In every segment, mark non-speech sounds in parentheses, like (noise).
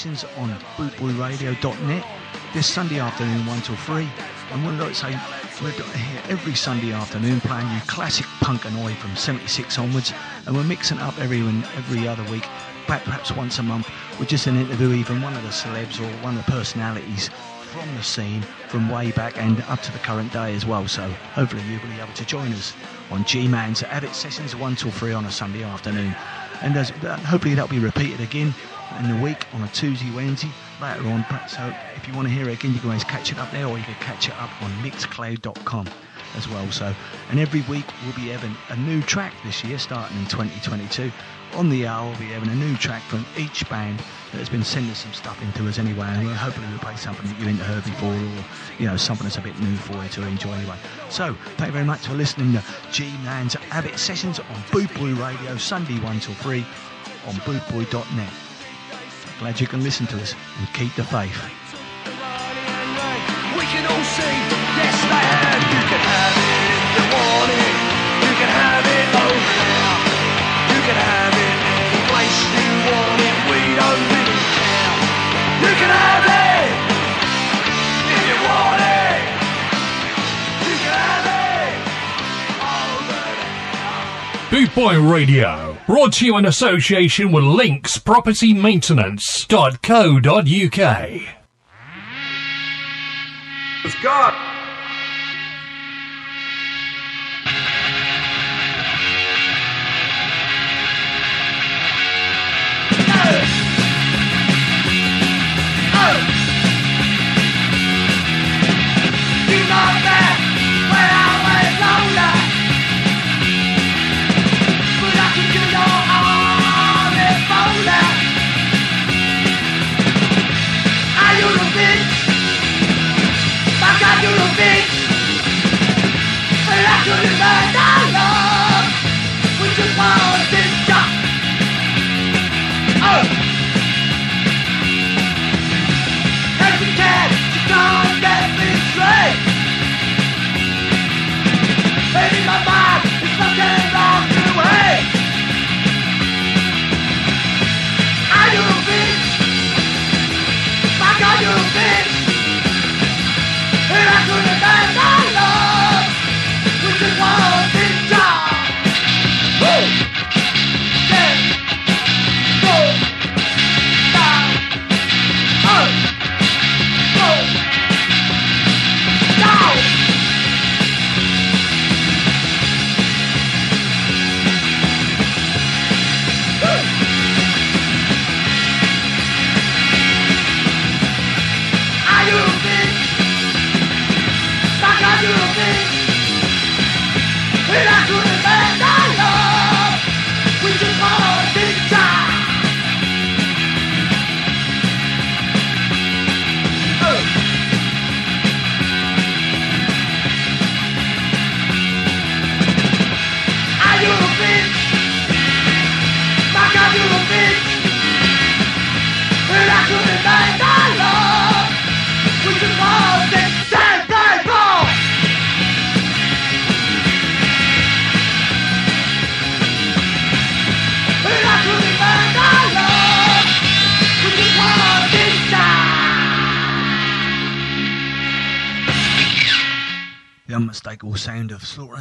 On bootboyradio.net this Sunday afternoon 1 till 3 and we'd like say we're here every Sunday afternoon playing you classic punk and oi from 76 onwards. And we're mixing up every, every other week perhaps once a month. With just an interview even one of the celebs or one of the personalities from the scene from way back and up to the current day as well. So hopefully you'll be able to join us on G-Man's Avid Sessions 1 till 3 on a Sunday afternoon. And as, uh, hopefully that'll be repeated again in the week on a Tuesday, Wednesday, later on. So uh, if you want to hear it again, you can always catch it up there or you can catch it up on mixcloud.com as well. So, and every week we'll be having a new track this year, starting in 2022. On the hour, we'll be having a new track from each band that has been sending some stuff into us anyway, and we'll hopefully we'll play something that you haven't heard before, or you know something that's a bit new for you to enjoy anyway. So, thank you very much for listening to G Man's Abbott Sessions on Bootboy Radio, Sunday one till three on bootboy.net. Glad you can listen to us and keep the faith. We can all see, yes they have. You can have it if you want it. You can have it over there. You can have it any place you want it. We don't really care. You can have it Boot Boy Radio. Brought to you in association with Links Property Maintenance.co.uk. God.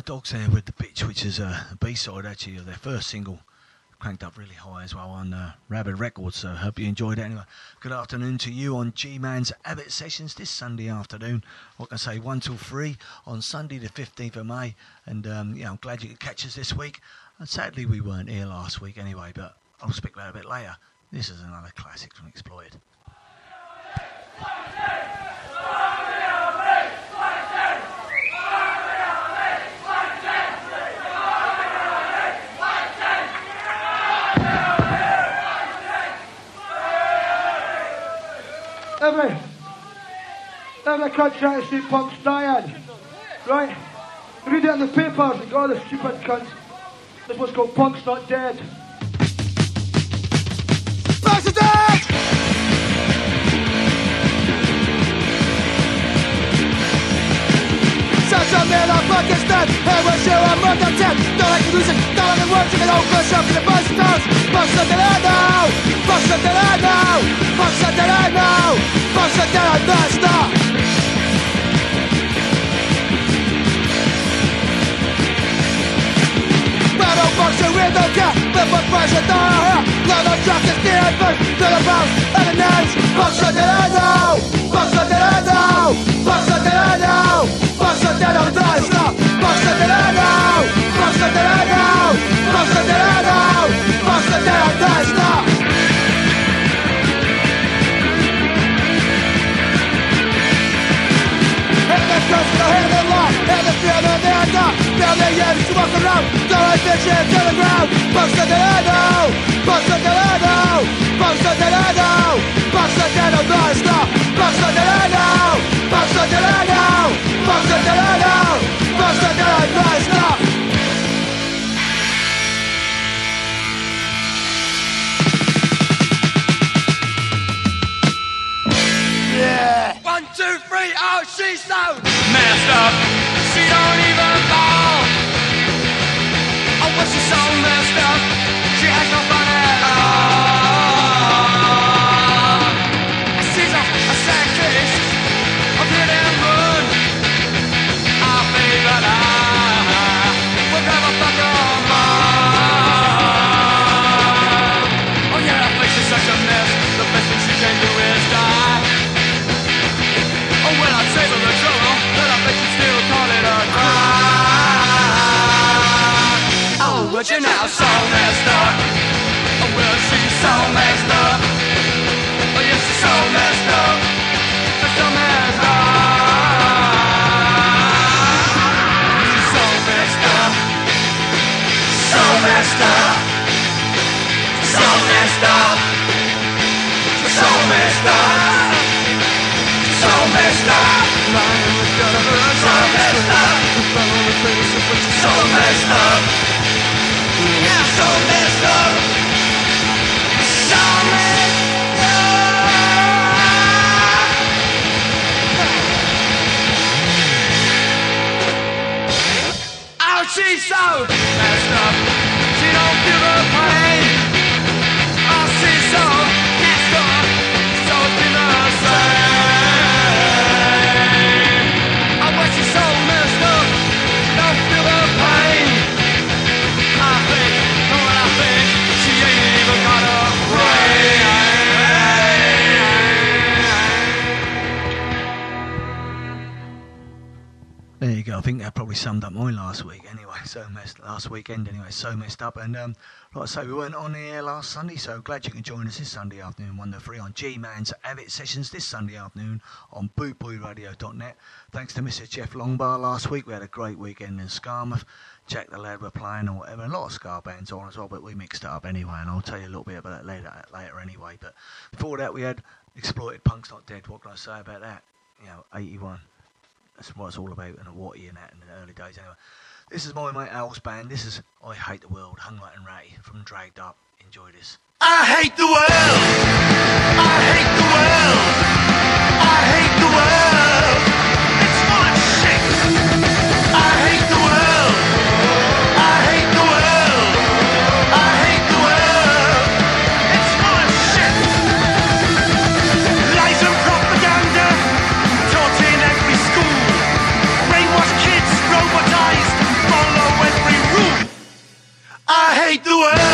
Dogs there with the bitch, which is a B-side actually of their first single cranked up really high as well on uh, Rabid Records. So hope you enjoyed it. Anyway, good afternoon to you on G Man's Abbott Sessions this Sunday afternoon. What can I say? One till three on Sunday the fifteenth of May. And um, yeah, I'm glad you could catch us this week. And sadly, we weren't here last week anyway. But I'll speak about it a bit later. This is another classic from Exploited. Every, every cunt trying to see punks dying. Right? Read it in the papers and all the stupid cunts. This what's called punks not dead. Punks are dead! A I'm fucking stunned. Hey, what's your I'm on the tip. Don't like the music, don't like the words, you can all push up to the bus stops. Punks are dead now! Punks are dead now! Punks are dead now! Punks are dead now! Battle function with no cap, but what pressure down here? Blood on tracks is the advert, to the bounce, and the names. Punks are dead now! Punks are dead now! Punks are dead now! Punks are dead now! Punks are dead now! Punks are dead on die stop! Punks are dead now! Punks are dead now! Punks are dead now! Punks are dead on die stop! Yeah! One, two, three, oh, she's so messed up. She don't even fall. Oh, but she's so messed up. Oh, but you're now so messed up. Oh, well, she's so messed up. Oh, yes, she's so messed up. So messed up. So messed up. So messed up. So messed up. So messed up so messed up. So messed up. So messed up. So messed Anyway, so messed last weekend. Anyway, so messed up. And um, like I say, we weren't on air last Sunday, so glad you can join us this Sunday afternoon, one to three on G Man's Avid Sessions this Sunday afternoon on bootboyradio.net. Thanks to Mr. Jeff Longbar last week. We had a great weekend in Skamouth. Jack the Lad were playing or whatever. A lot of Ska bands on as well, but we mixed it up anyway, and I'll tell you a little bit about that later. Later anyway. But before that, we had Exploited Punk's Not Dead. What can I say about that? You know, 81. That's what it's all about in a Watty and that in the early days anyway. This is my mate Al's band. This is I Hate the World, Hung Like and Ratty from Dragged Up. Enjoy this. I hate the world. I hate robotized, follow every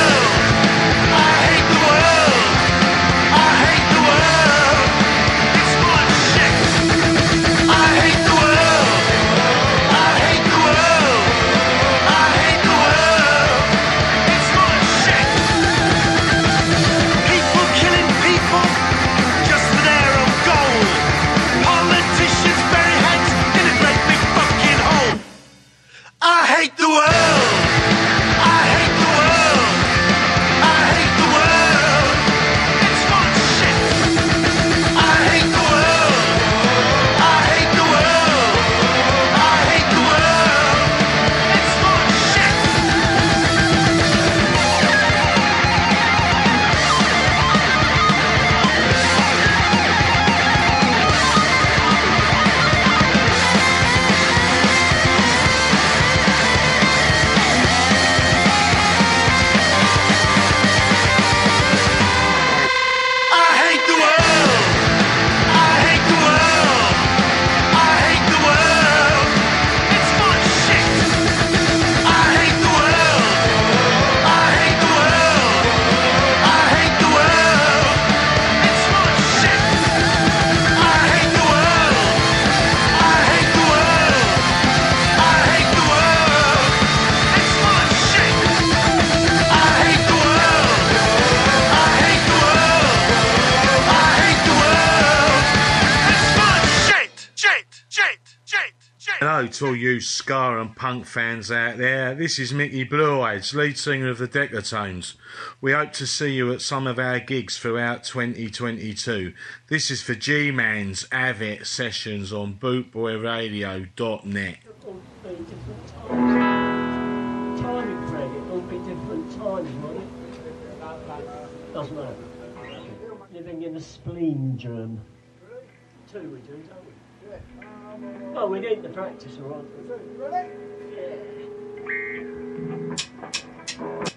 to all you ska and punk fans out there. This is Mickey Blue Eyes, lead singer of the Decatones. We hope to see you at some of our gigs throughout 2022. This is for G Man's Avit sessions on bootboyradio.net. Living in a spleen germ. Two we do, well, we need the practice, all right. Ready? Yeah.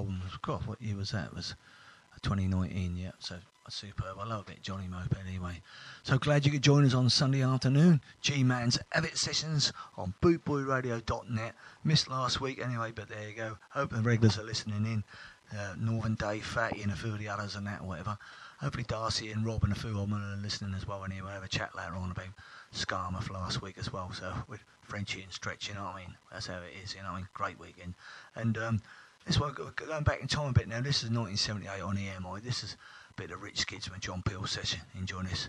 Album was, God, what year was that? It was 2019, yeah, so superb. I love a bit Johnny Moped anyway. So glad you could join us on Sunday afternoon. G Man's Avid Sessions on bootboyradio.net. Missed last week anyway, but there you go. Hope the regulars are listening in. Uh, Northern Dave, Fatty, and a few of the others and that, whatever. Hopefully Darcy and Rob and a few of them are listening as well anyway. We'll have a chat later on about Skamouth last week as well. So with Frenchy and Stretch, you know what I mean? That's how it is, you know what I mean? Great weekend. And um, this one, going back in time a bit now, this is 1978 on EMI. This is a bit of Rich Kids from John Peel session. Enjoy this.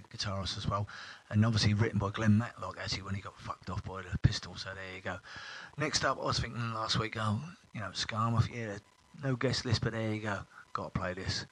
Great guitarist as well, and obviously written by Glenn Matlock actually when he got fucked off by the pistol. So there you go. Next up, I was thinking last week, oh, you know, Skamouth, yeah, no guest list, but there you go. Got to play this.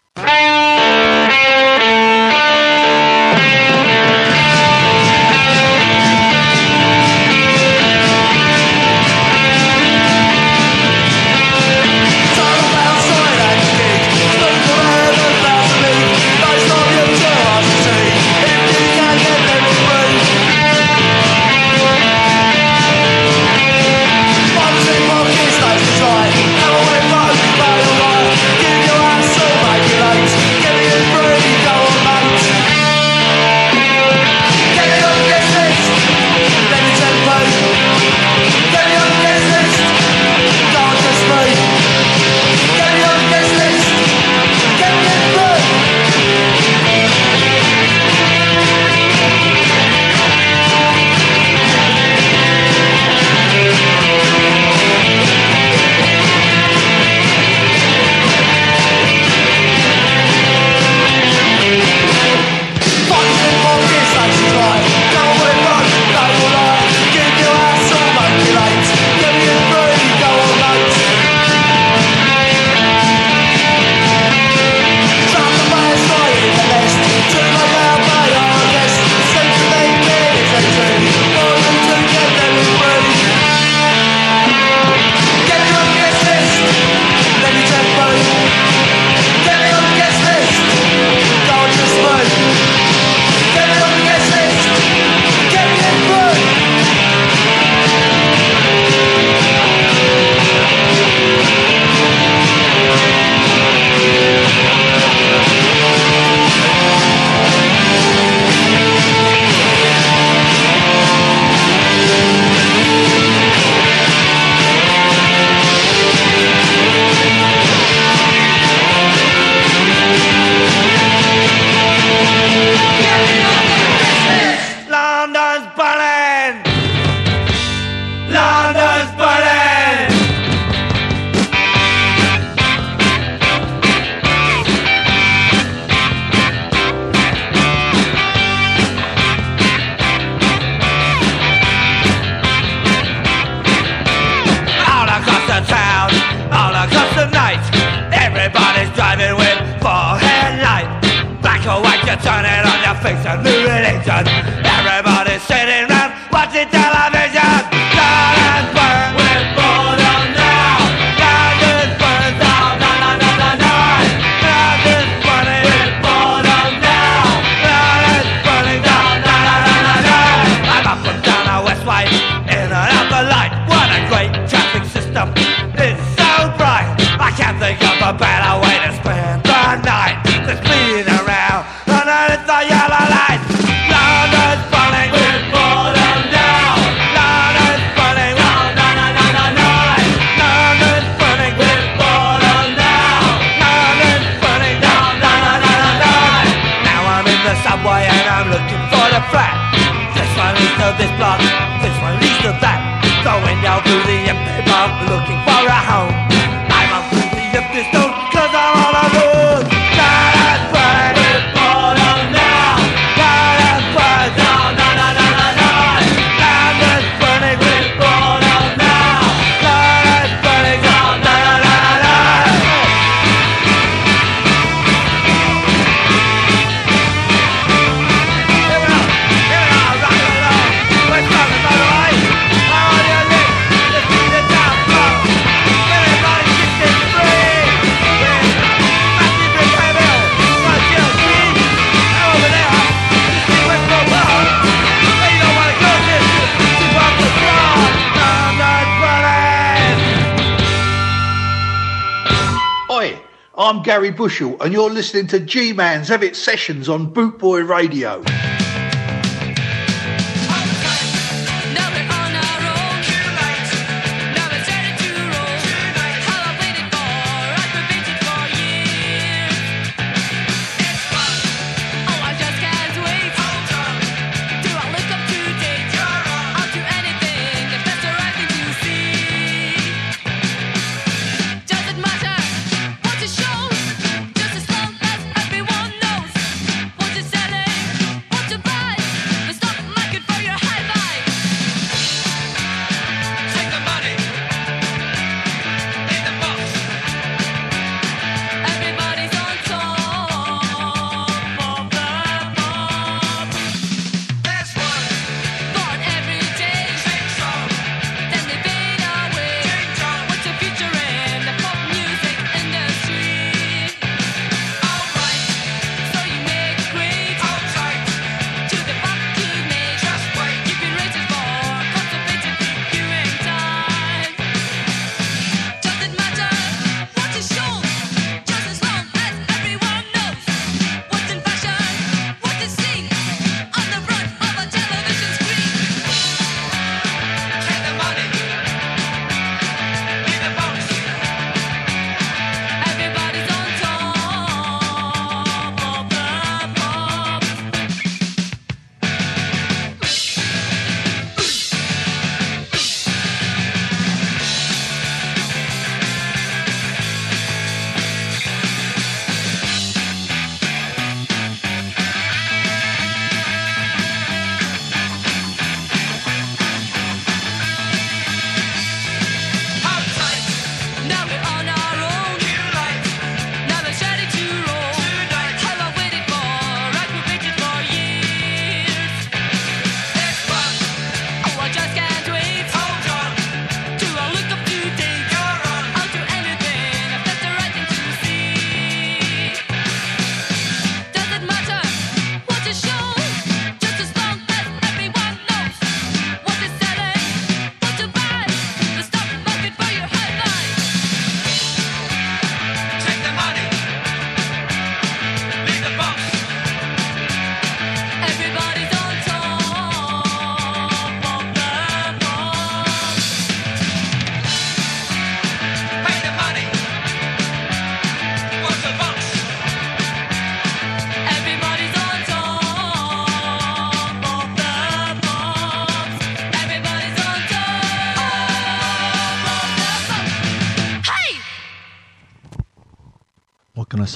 Garry Bushell, and you're listening to G Man's Evit Sessions on Bootboy Radio.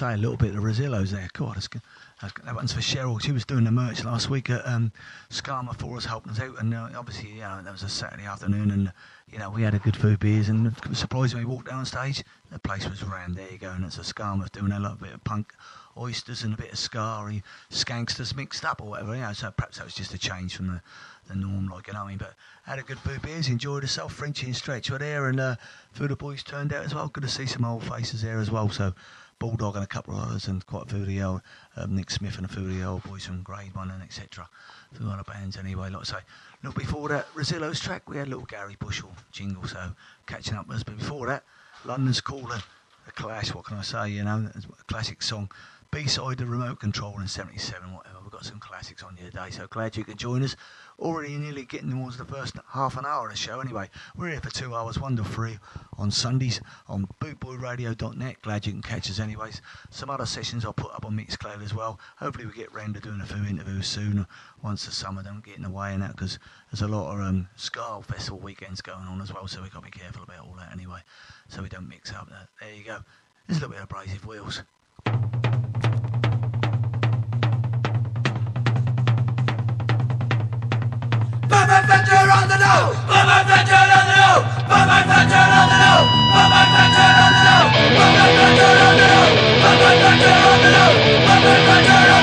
say a little bit of Rosillo's there. God, that's good. That's good. That one's for Cheryl. She was doing the merch last week at um, Skarma for us, helping us out. And uh, obviously, you know, that was a Saturday afternoon, and you know, we had a good few beers. And surprisingly, we walked down stage, the place was rammed. There you go, and it's a Skarma doing a little bit of punk oysters and a bit of scary skanksters mixed up or whatever. You know, so perhaps that was just a change from the, the norm, like you know. I mean, but had a good few beers, enjoyed herself. Frenchy and Stretch were there, and uh, Food the Boys turned out as well. Good to see some old faces there as well. So Bulldog and a couple of others, and quite a old um, Nick Smith and a few old boys from Grade One and etc. Few other bands anyway. Like I say, look before that Rosillo's track, we had a little Garry Bushell jingle, so catching up with us. But before that, London's Calling, a Clash. What can I say? You know, a classic song. B-side, the remote control in '77, whatever. We've got some classics on here today, so glad you could join us. Already nearly getting towards the first half an hour of the show. Anyway, we're here for two hours, one to three on Sundays on bootboyradio.net. Glad you can catch us, anyways. Some other sessions I'll put up on Mixcloud as well. Hopefully, we get round to doing a few interviews soon once the summer don't get in the way and that because there's a lot of um, Ska Festival weekends going on as well, so we've got to be careful about all that anyway, so we don't mix up that. There you go. There's a little bit of abrasive wheels. My finger on the nose. Put my finger on the nose. Put my finger on the nose. Put my finger on the nose. Put my finger on the nose. Put my finger on the nose. Put my finger on the nose.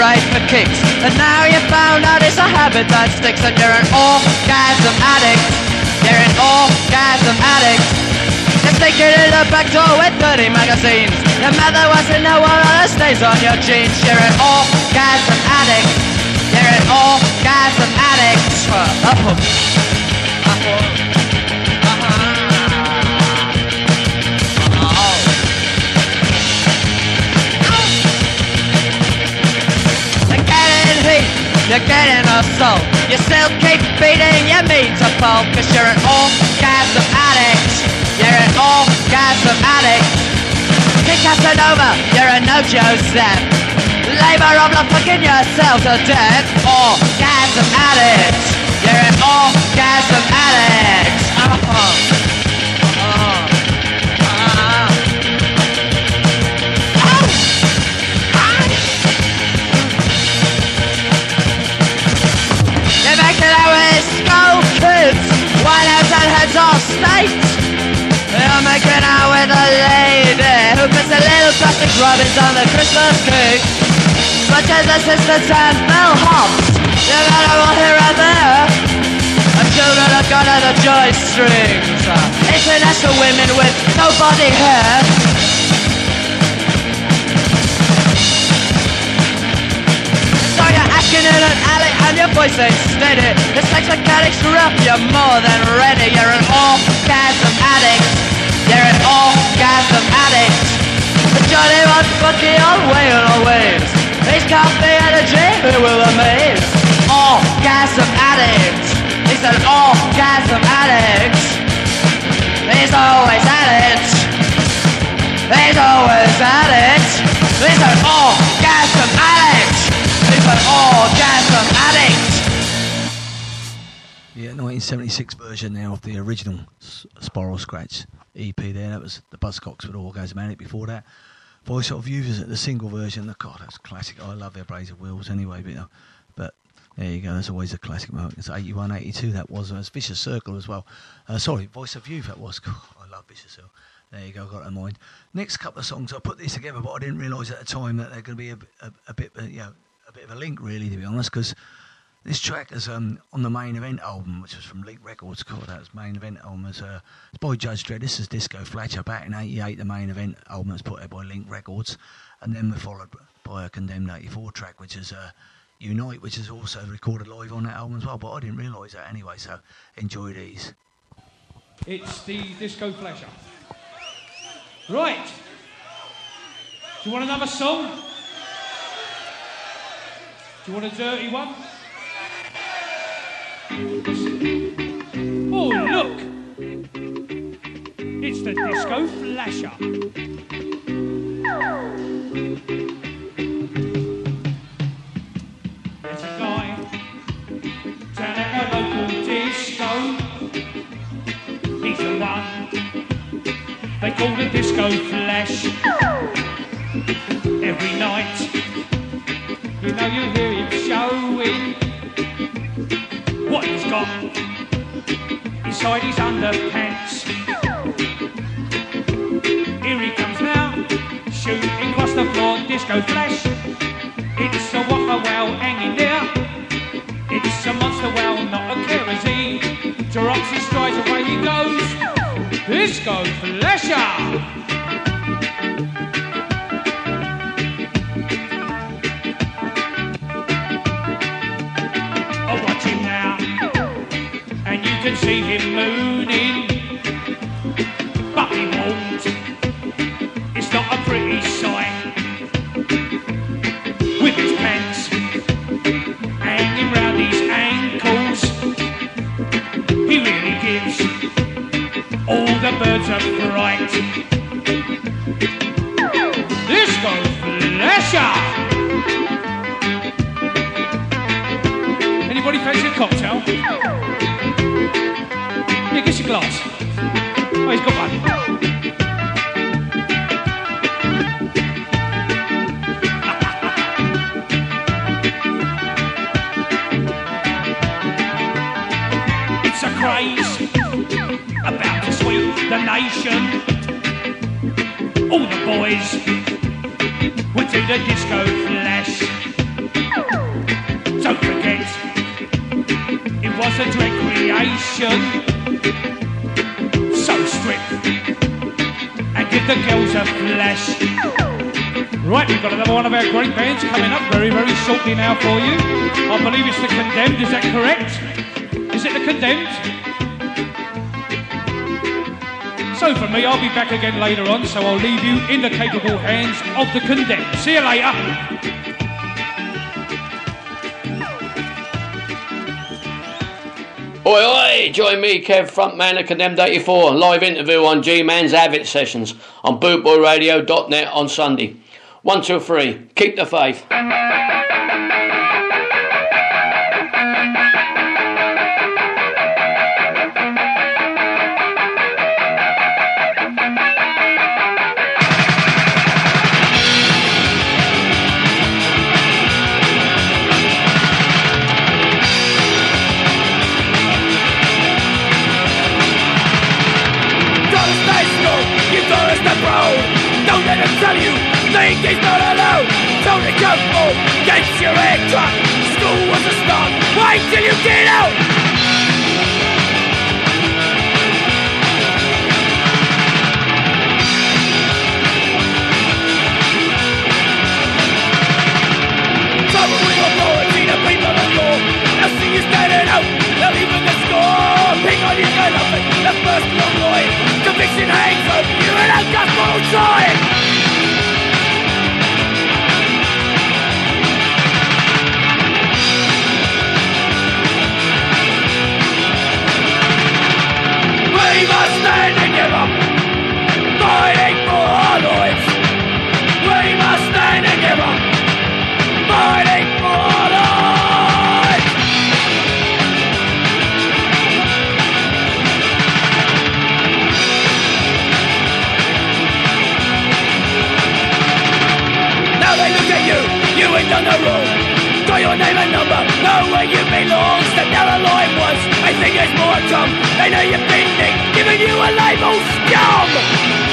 Alright for kicks. And now you found out it's a habit that sticks and you're an orgasm addict. You're an orgasm addict. You're sticking in the back door with dirty magazines. Your mother wants to know what all the stains on your jeans. You're an orgasm addict. You're an orgasm addict. Uh, you're getting assault. You still keep beating your meat to pulp, cause you're an orgasm addict. You're an orgasm addict. Kick Casanova, you're a no-Joe Zep. Labor of love fucking yourself to death. Orgasm addict. You're an orgasm addict. Uh-huh. or state. I'm making out with a lady who puts a little plastic rubbings on the Christmas cake. Such as assistants and bellhops, no matter what here and there. I'm children have got out of joy strings. International women with no body hair. acting in an alley and your voice ain't steady. The sex mechanics rough, you're more than ready. You're an orgasm addict. You're an orgasm addict. But Johnny wants Bucky on whale always. He's coffee energy who will amaze. Orgasm addict. He's an orgasm addict. He's always at it. He's always at it. He's an orgasm addict. He's an orgasm addict. Yeah, 1976 version now of the original Spiral Scratch EP there. That was the Buzzcocks with Orgasm Addict before that. Voice of You is the single version. The God, that's classic. I love their Brazen Wheels anyway, but, but there you go. That's always a classic moment. It's 81, 82. That was. It's Vicious Circle as well. Uh, sorry, Voice of Youth. That was. (laughs) God, I love Vicious Circle. There you go. Got that in mind. Next couple of songs. I put these together, but I didn't realise at the time that they're going to be a, a, a bit, uh, you know, a bit of a link, really, to be honest, because this track is um, on the main event album, which was from Link Records. Called that was main event album. Was, uh, it's by Judge Dread. This is Disco Flasher back in '88. The main event album was put out by Link Records, and then we're followed by a Condemned '84 track, which is uh, Unite, which is also recorded live on that album as well. But I didn't realise that anyway. So enjoy these. It's the Disco Flasher. Right. Do you want another song? Do you want a dirty one? It's the Disco Flasher. There's a guy down at a local disco. He's the one they call the Disco Flash. Every night, you know you hear him showing what he's got inside his underpants. Here he comes now, shooting across the floor, Disco Flash. It's a whopper well hanging there. It's a monster well, not a kerosene. His strides away he goes. Disco Flasher! Watch him now, and you can see him mooning, the birds a fright. Disco Flasher! Anybody fancy a cocktail? Yeah, get your glass. Oh, he's got one. The nation. All the boys would do the disco flash. Don't forget, it was a dread creation. So strip and give the girls a flash. Right, we've got another one of our great bands coming up very, very shortly now for you. I believe it's the Condemned, is that correct? Is it the Condemned? So for me, I'll be back again later on, so I'll leave you in the capable hands of the Condemned. See you later. Oi, oi! Join me, Kev, frontman of Condemned 84, live interview on G Man's Avid Sessions on bootboyradio.net on Sunday. One, two, three. Keep the faith. Think he's not alone. Told to come home, get your head cut. School was a start. Wait till you get out. Trouble with authority, see you standing out, they'll even the score. Ping on. Conviction hangs you and. Wrong. Got your name and number, know where you belong. Step down the line once, I think there's more to. They know you've been nicked, giving you a label scum.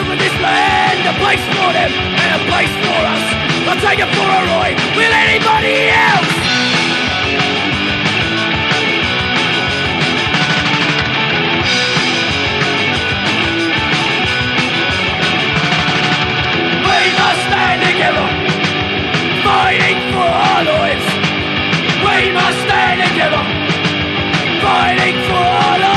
Over this land. A place for them and a place for us. I'll take it for a ride with anybody else. We must stand together, fighting for our lives. We must stand together fighting for our lives.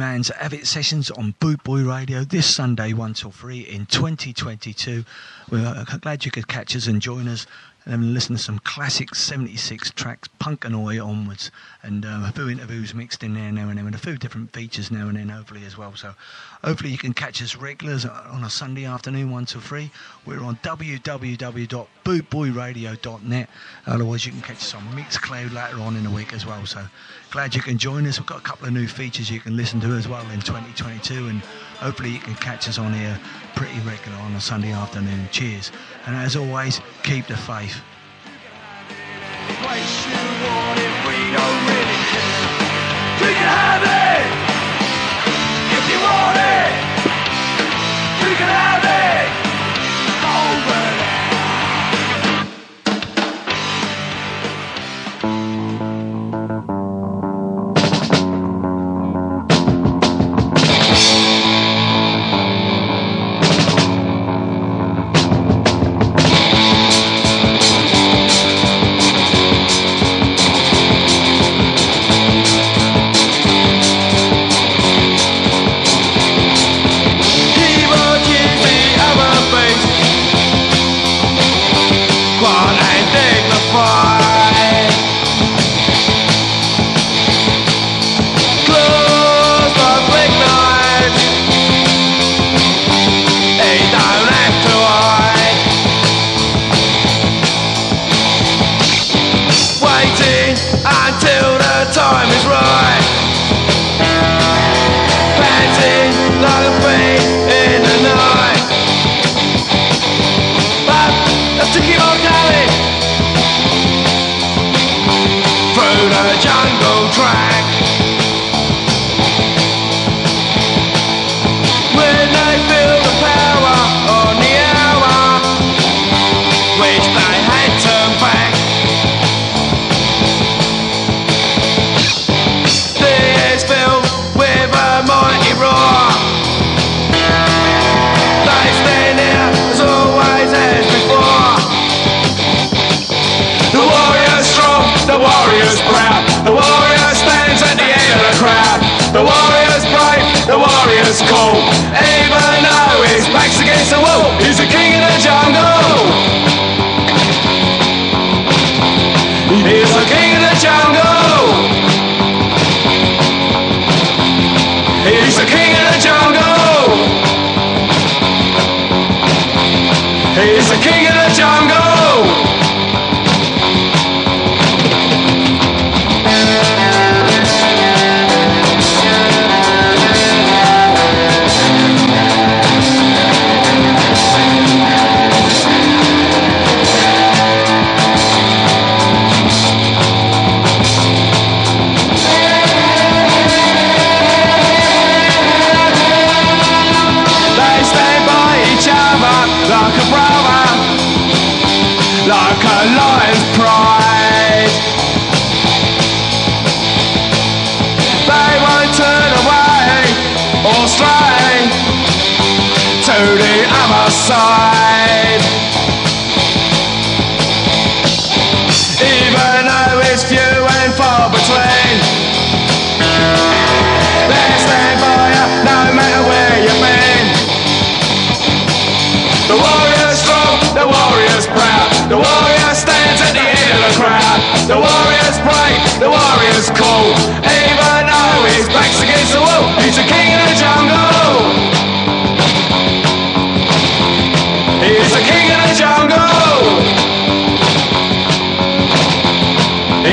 Man's Avid Sessions on Boot Boy Radio this Sunday, 1 till 3 in 2022. We're uh, glad you could catch us and join us and listen to some classic 76 tracks, punk and oi onwards, and uh, a few interviews mixed in there now and then, and a few different features now and then, hopefully, as well. So, hopefully, you can catch us regulars on a Sunday afternoon, 1 till 3. We're on www.bootboyradio.net. Otherwise, you can catch us on Mixcloud later on in the week as well. So, glad you can join us. We've got a couple of new features you can listen to as well in 2022, and hopefully, you can catch us on here pretty regular on a Sunday afternoon. Cheers. And as always, keep the faith. Place you want if we don't really care. You can have it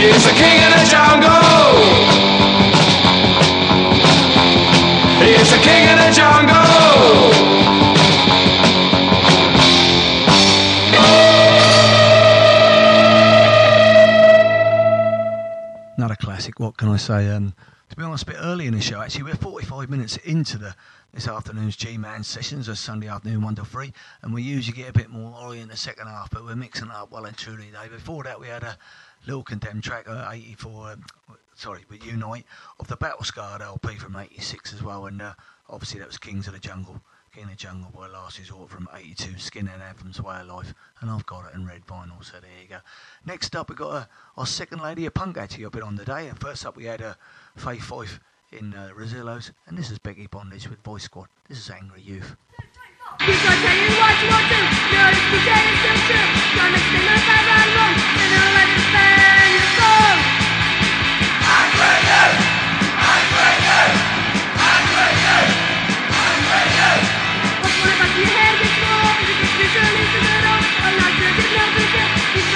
He's the king of the jungle. He's the king of the jungle. Another classic. What can I say? Um, to be honest, a bit early in the show. Actually, we're 45 minutes into the this afternoon's G-Man sessions, a Sunday afternoon, one to three, and we usually get a bit more Oi in the second half, but we're mixing it up well and truly today. Before that, we had a little condemned track, uh, 84. Um, sorry, with Unite of the Battle Scarred LP from 86 as well, and uh, obviously that was Kings of the Jungle. King of the Jungle by Last Resort from 82, Skinhead Anthems, Way of Life, and I've got it in red vinyl, so there you go. Next up, we've got uh, our second lady of punk actually a bit on today, and first up we had uh, Fay Fife in uh, Rezillos, and this is Becki Bondage with Vice Squad. This is Angry Youth. Because I tell you. what you want to No, it's the day it's so true wrong And I'll I'm you I'm you I'm you I'm for you What's Is I'm not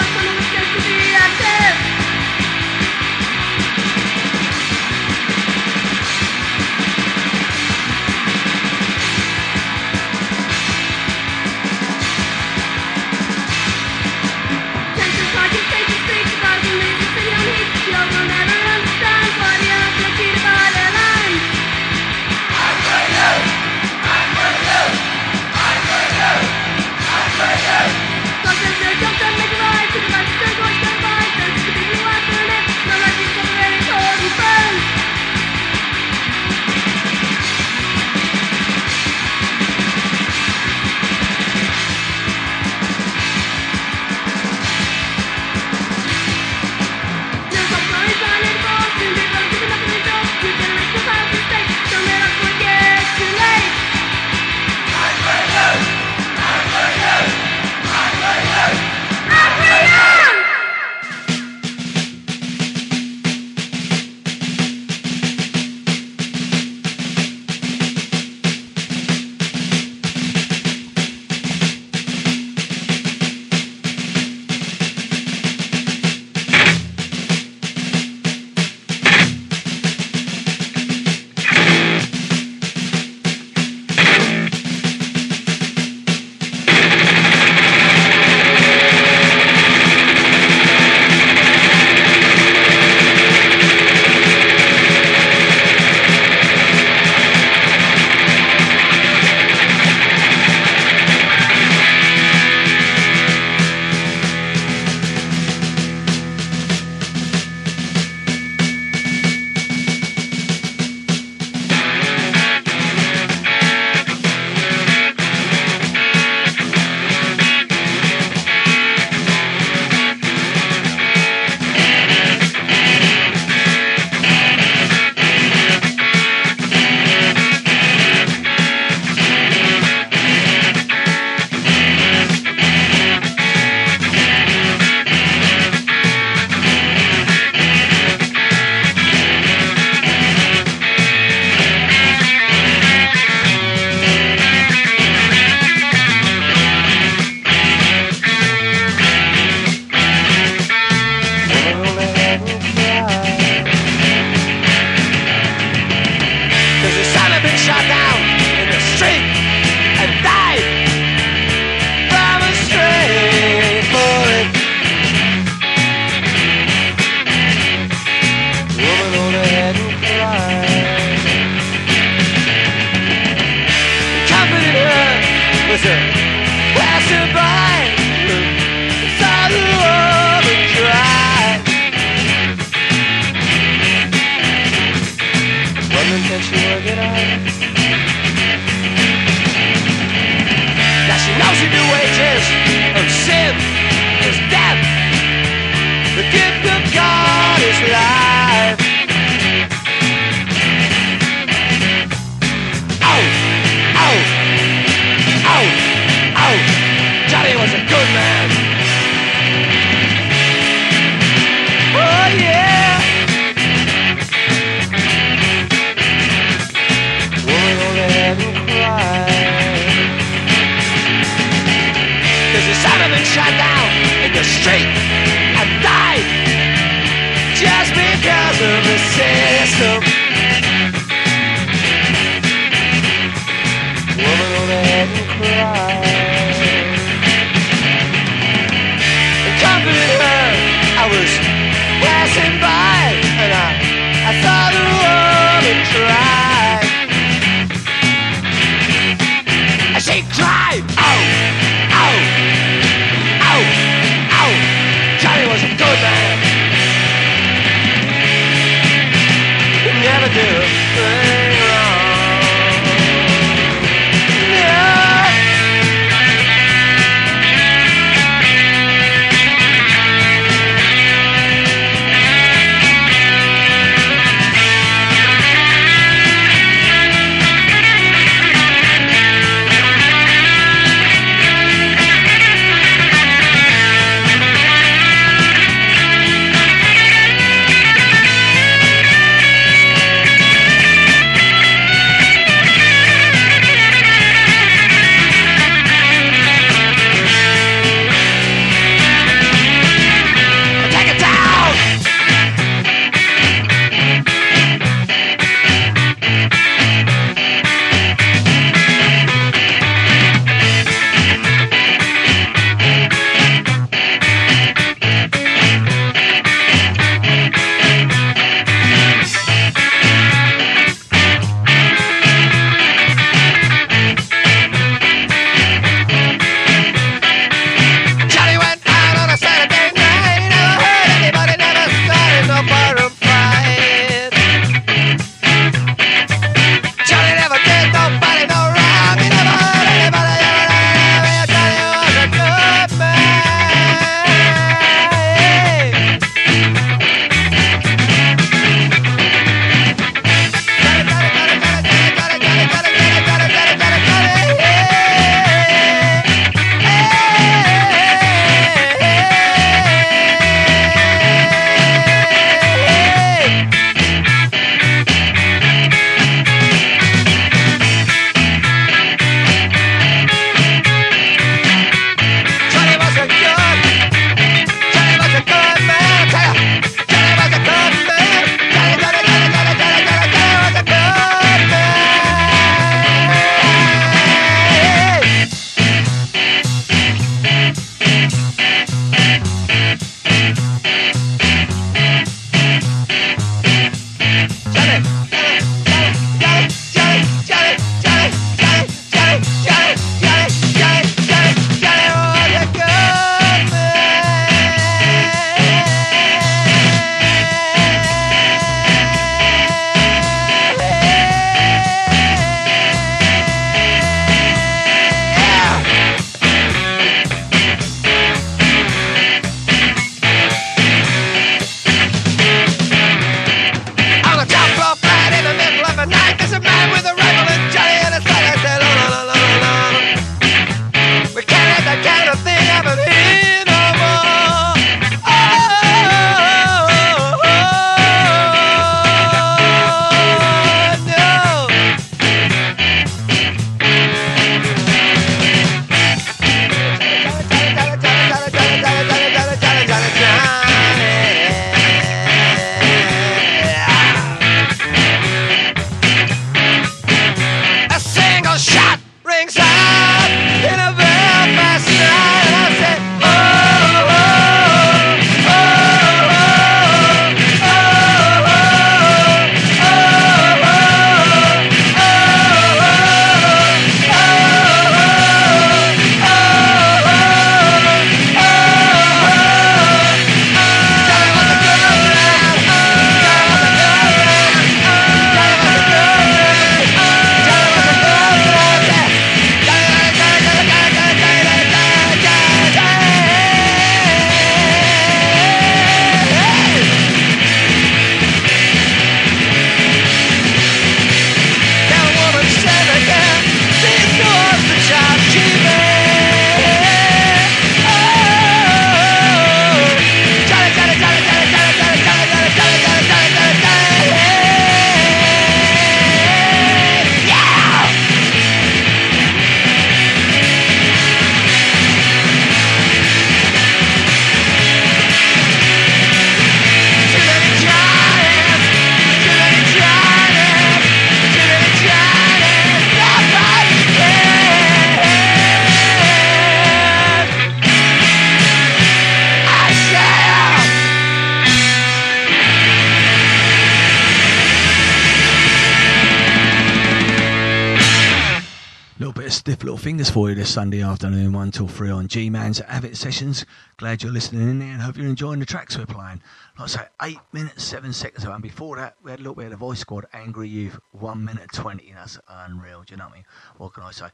through on G Man's Avid Sessions. Glad you're listening in there and hope you're enjoying the tracks we're playing. Like I say, 8 minutes 7 seconds And. Before that, we had a look. We had a Vice Squad, Angry Youth, 1 minute 20. That's unreal, do you know what I mean? What can I say?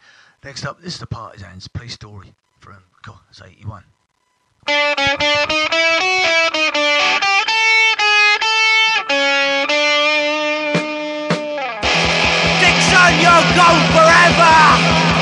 Next up, this is the Partisans, Police Story from, God, it's 81. Dixon, you'll go forever!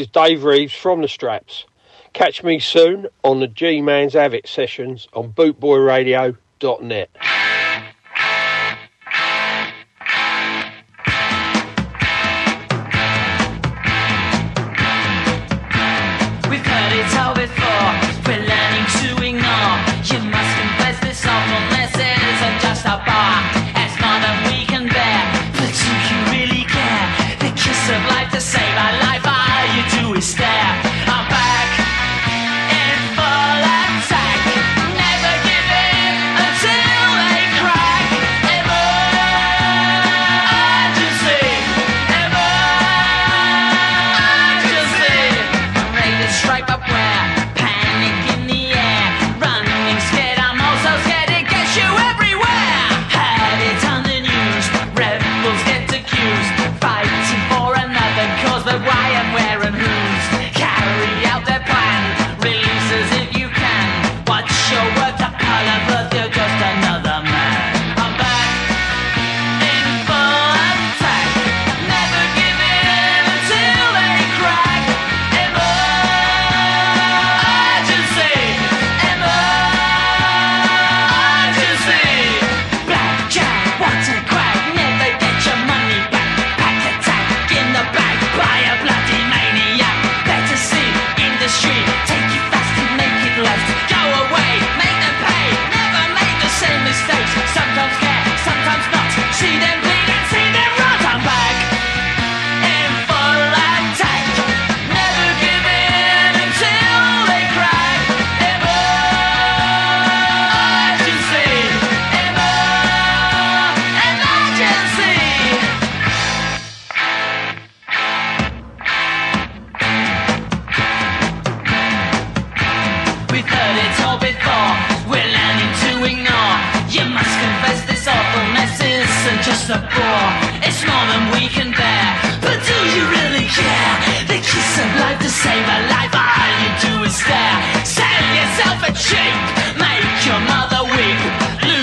is Dave Reeves from the Straps. Catch me soon on the G Man's Avid sessions on bootboyradio.net. you must confess this awful mess is just a bore. It's more than we can bear. But do you really care? They kiss of life to save a life. All you do is stare. Sell yourself a cheap. Make your mother weep.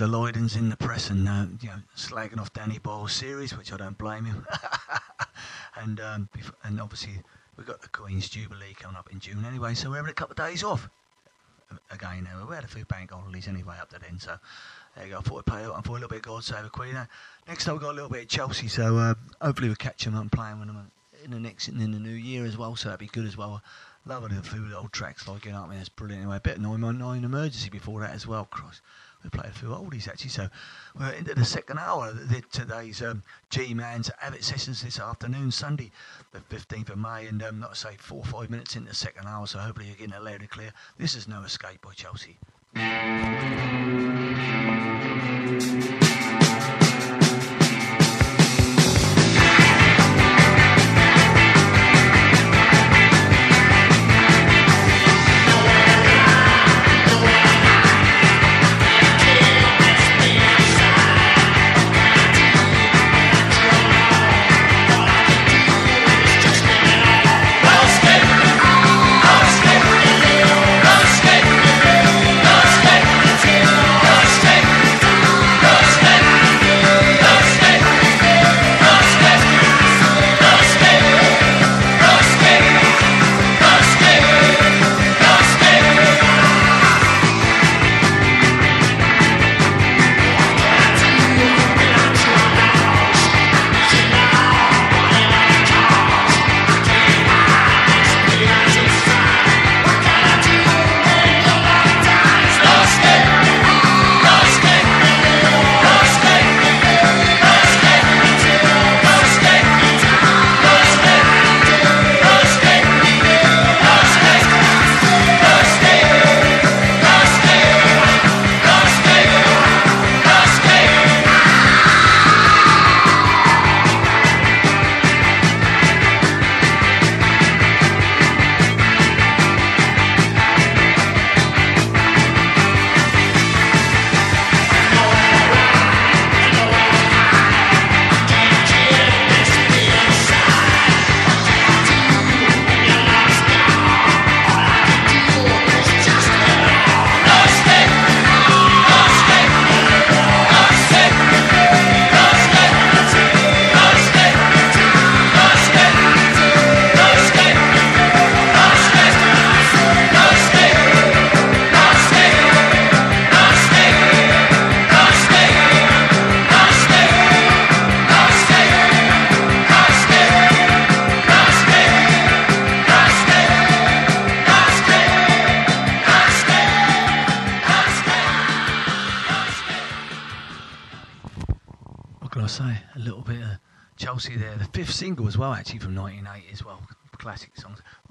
Mr. Lydon's in the press and uh, you know slagging off Danny Boyle's series, which I don't blame him. (laughs) and um, and obviously we've got the Queen's Jubilee coming up in June anyway, so we're having a couple of days off. Again, uh, we had a few bank holidays anyway up to then, so there you go. I thought we'd play out and for a little bit of God Save the Queen. Uh, next up, we've got a little bit of Chelsea, so uh, hopefully we'll catch them up playing with them in the next in the new year as well, so that'd be good as well. Loving a few old tracks like you know, what I mean, that's brilliant. Anyway, a bit of 919 Emergency before that as well. Cross. We played a few oldies actually, so we're into the second hour of today's um, G Man's Avid Sessions this afternoon, Sunday, the 15th of May, and um, not to say four or five minutes into the second hour, so hopefully you're getting it loud and clear. This is No Escape by Chelsea.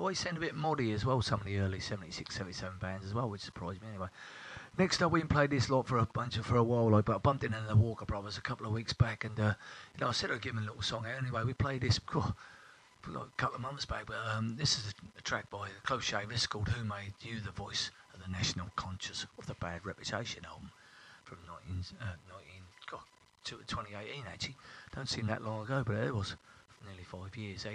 Always sound a bit moddy as well, some of the early 76, 77 bands as well, which surprised me anyway. Next up, we played this lot for a bunch of, for a while, like, but I bumped into the Walker Brothers a couple of weeks back, and uh, you know, I said I'd give them a little song out. Anyway, we played this (laughs) oh, a couple of months back, but um, this is a, track by Close Shave. This is called "Who Made You the Voice of the National Conscious" of the Bad Reputation album from 19, uh, 19 God, to 2018 actually. Don't seem that long ago, but it was nearly five years. Eh?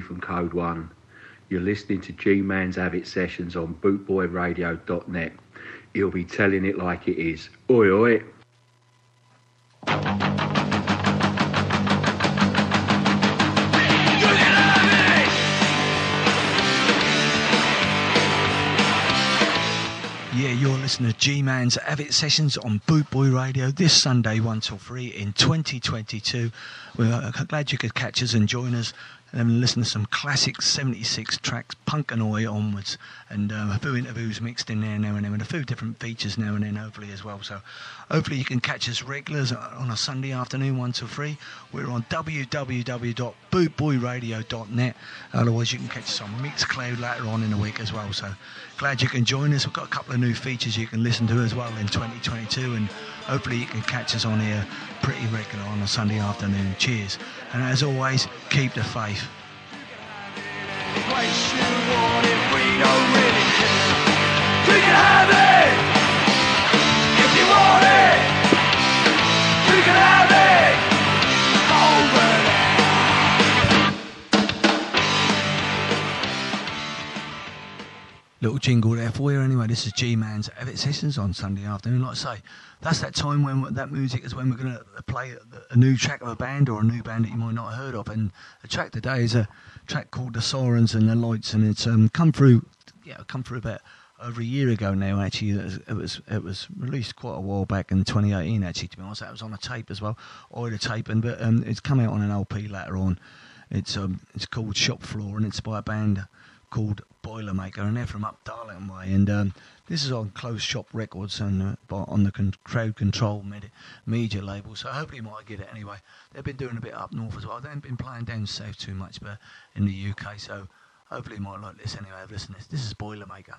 From Code One. You're listening to G Man's Avid Sessions on bootboyradio.net. He'll be telling it like it is. Oi, oi. Yeah, you're listening to G Man's Avid Sessions on Boot Boy Radio this Sunday, 1 till 3 in 2022. We're uh, glad you could catch us and join us and then listen to some classic 76 tracks, punk and oi onwards, and um, a few interviews mixed in there now and then, and a few different features now and then, hopefully, as well. So, hopefully, you can catch us regulars on a Sunday afternoon, 1 till 3. We're on www.bootboyradio.net. Otherwise, you can catch us on Mixcloud later on in the week as well. So, glad you can join us. We've got a couple of new features you can listen to as well in 2022, and hopefully, you can catch us on here pretty regular on a Sunday afternoon. Cheers. And as always, keep the faith. can have it over Little jingle there for you. Anyway, this is G Man's Avid Sessions on Sunday afternoon. Like I say, that's that time when that music is when we're going to play a, new track of a band or a new band that you might not have heard of. And the track today is a track called The Sirens and the Lights, and it's um, come through, yeah, come through about over a year ago now. Actually, it was it was, it was released quite a while back in 2018. Actually, to be honest, that was on a tape as well, or a tape, and but um, it's come out on an LP later on. It's um, it's called Shop Floor, and it's by a band called Boilermaker, and they're from up Darlington way. And um, this is on Closed Shop Records and uh, on the con- Crowd Control med- media label. So hopefully you might get it anyway. They've been doing a bit up north as well. They haven't been playing down south too much, but in the UK. So hopefully you might like this anyway. I've listened to this. This is Boilermaker.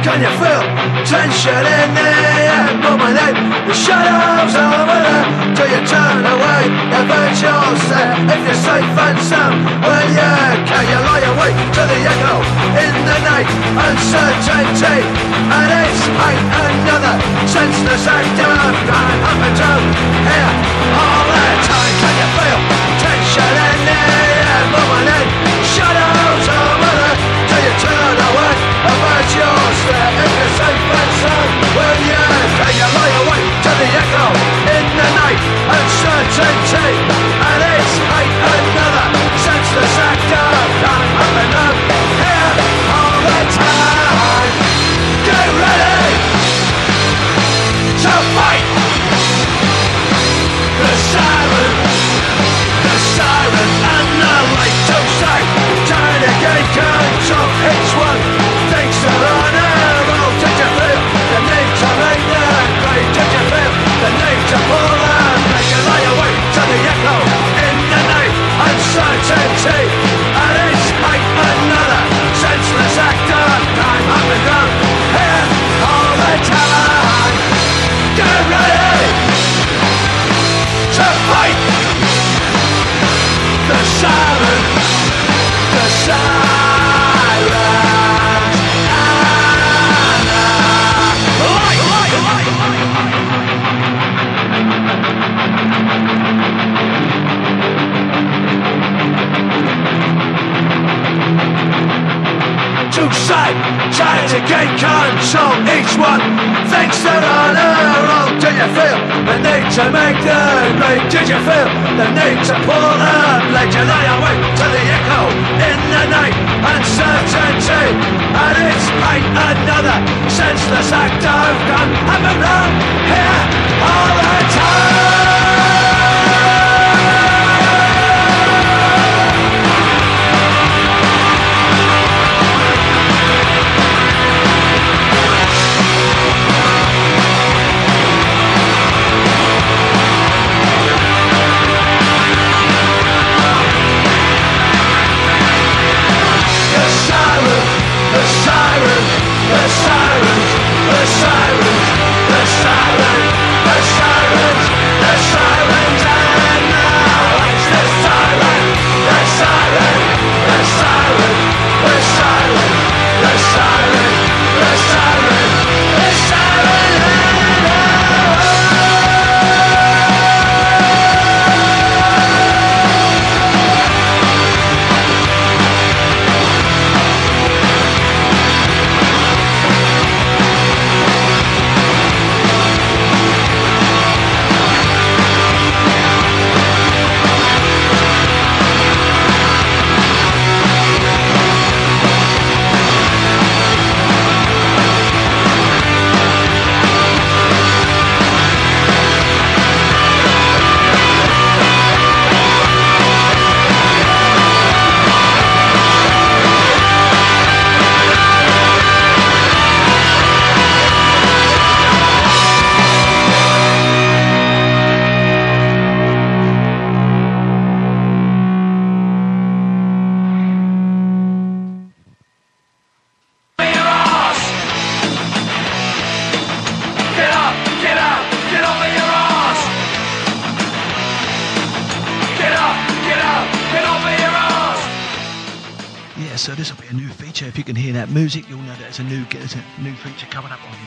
Can you feel tension in the air? Moving in the shadows over there. Till you turn away, avert yourself. If you're safe and sound, well yeah. Can you lie awake to the echo in the night? Uncertainty, and it's ain't another senseless act of crime happen to here all the time. Can you feel tension in the air? Moving in shadows yourself. If you're safe and sound, well yeah. Can you lie awake to the echo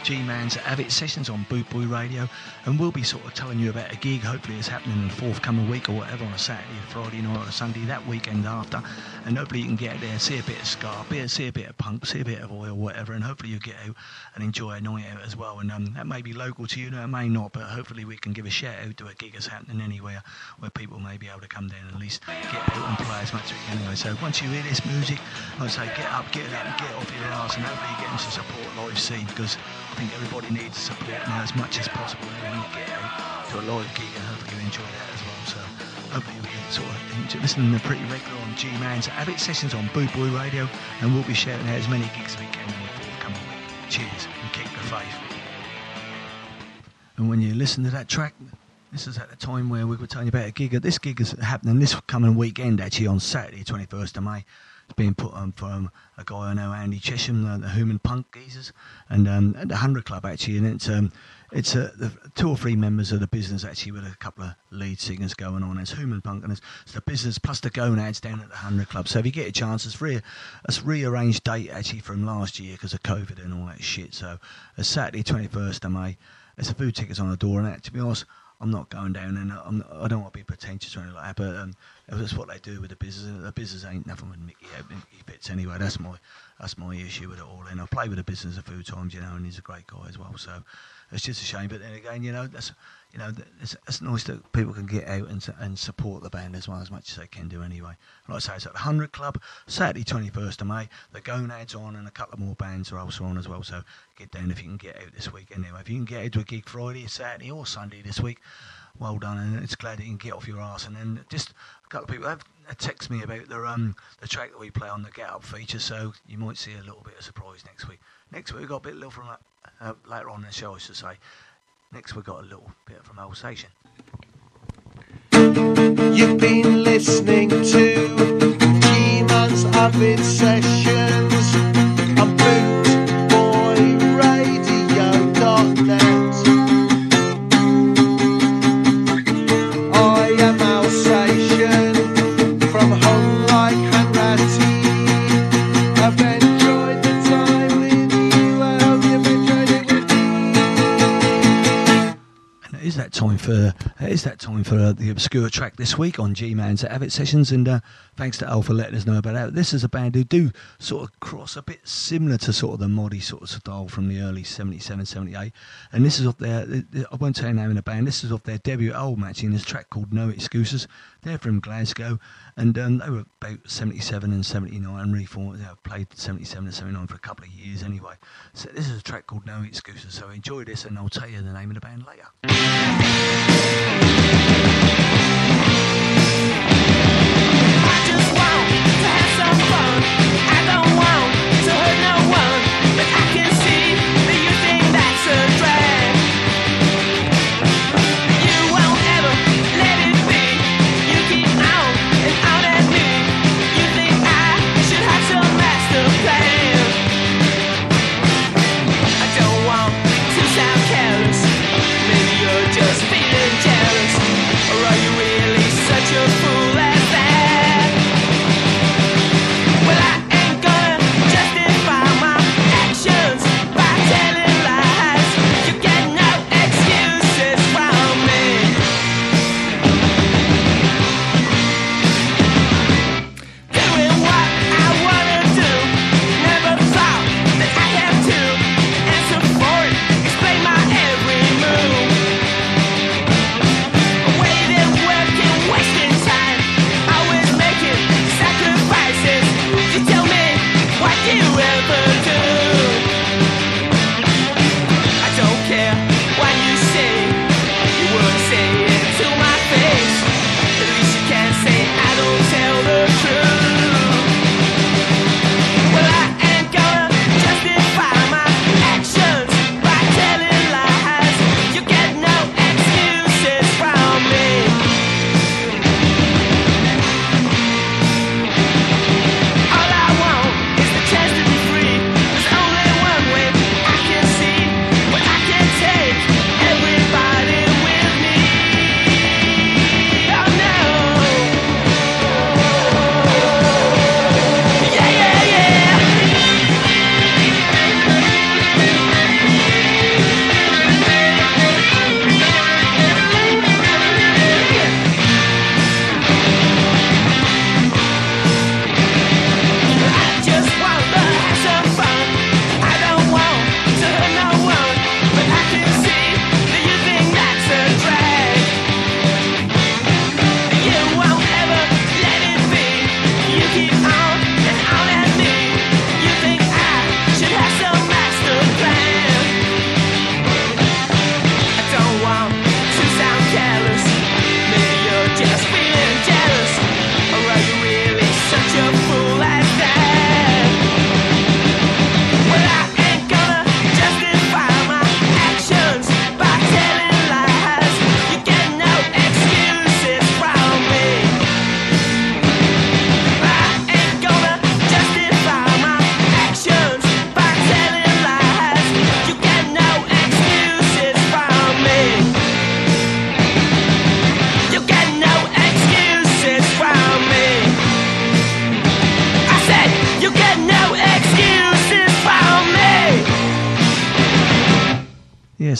G-Man's Avid Sessions on Boot Boy Radio, and we'll be sort of telling you about a gig. Hopefully, it's happening in the forthcoming week or whatever on a Saturday, Friday night, or a Sunday that weekend after, and hopefully you can get there, see a bit of ska, see a bit of punk, see a bit of Oi, whatever, and hopefully you get out and enjoy a night out as well. And um, that may be local to you, no, it may not, but hopefully we can give a shout out to a gig that's happening anywhere where people may be able to come down and at least get out and play as much as we can anyway. So once you hear this music, I'd say get up, get up, get off your arse, and hopefully you're getting to support live scene because I think everybody needs support now as much as possible. And you get out to a live gig, and hopefully you enjoy that as well. So hopefully can sort of listening to pretty regular on G-Man's Avid Sessions on Boot Boy Radio, and we'll be shouting out as many gigs as we can in the forthcoming week. Cheers and keep the faith. And when you listen to that track, this is at the time where we were telling you about a gig. This gig is happening this coming weekend, actually, on Saturday, 21st of May. It's being put on from a guy I know, Andy Chesham, the, the Human Punk Geezers, and um, at the Hundred Club, actually. And it's um, it's uh, the two or three members of the business, actually, with a couple of lead singers going on. It's Human Punk, and it's, it's the business plus the Gonads down at the Hundred Club. So if you get a chance, it's, re- it's rearranged date, actually, from last year because of COVID and all that shit. So it's Saturday, 21st of May. There's a food tickets on the door, and that, to be honest, I'm not going down, and I'm not, I don't want to be pretentious or anything like that. But um, that's what they do with the business. The business ain't nothing with Mickey, Mickey Fitz anyway. That's my that's my issue with it all. And I play with the business a few times, you know, and he's a great guy as well. So it's just a shame. But then again, you know, that's you know, it's, it's nice that people can get out and and support the band as well as much as they can do anyway. Like I say, it's at the Hundred Club, Saturday 21st of May. The Gonads on, and a couple of more bands are also on as well. So get down if you can get out this week. Anyway, if you can get out to a gig Friday, Saturday, or Sunday this week, well done. And it's glad you can get off your arse. And then just a couple of people have texted me about the um the track that we play on the Get Up feature. So you might see a little bit of surprise next week. Next week we've got a bit little from uh, later on in the show, I should say. Next we've got a little bit from Alsatian. You've been listening to G-Man's Avid Sessions time for it is that time for uh, the obscure track this week on G Man's Avid Sessions, and uh, thanks to Al for letting us know about that. This is a band who do sort of cross a bit similar to sort of the moddy sort of style from the early 77, 78. and this is off their. I won't say the name of the band. This is off their debut album actually. And this track called No Excuses. They're from Glasgow, and um, they were about 77 and 79 and reformed. They played 77 and 79 for a couple of years anyway. So this is a track called No Excuses. So enjoy this, and I'll tell you the name of the band later. Just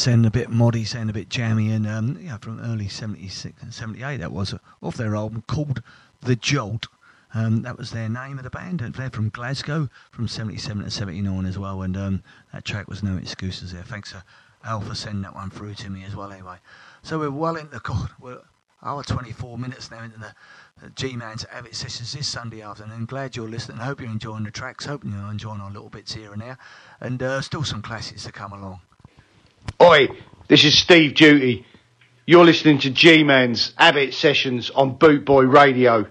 sounding a bit moddy, sounding a bit jammy, and um, yeah, from early 76 and 78, that was off their album called The Jolt. Um, that was their name of the band, and they're from Glasgow from 77 to 79 as well, and um, that track was No Excuses there. Thanks to Al for sending that one through to me as well, anyway. So we're well into, we're hour 24 minutes now into the, the G Man's Avid Sessions this Sunday afternoon. Glad you're listening. Hope you're enjoying the tracks. Hope you're enjoying our little bits here and there, and uh, still some classics to come along. Oi, this is Steve Duty. You're listening to G Man's Avid Sessions on Bootboy Radio.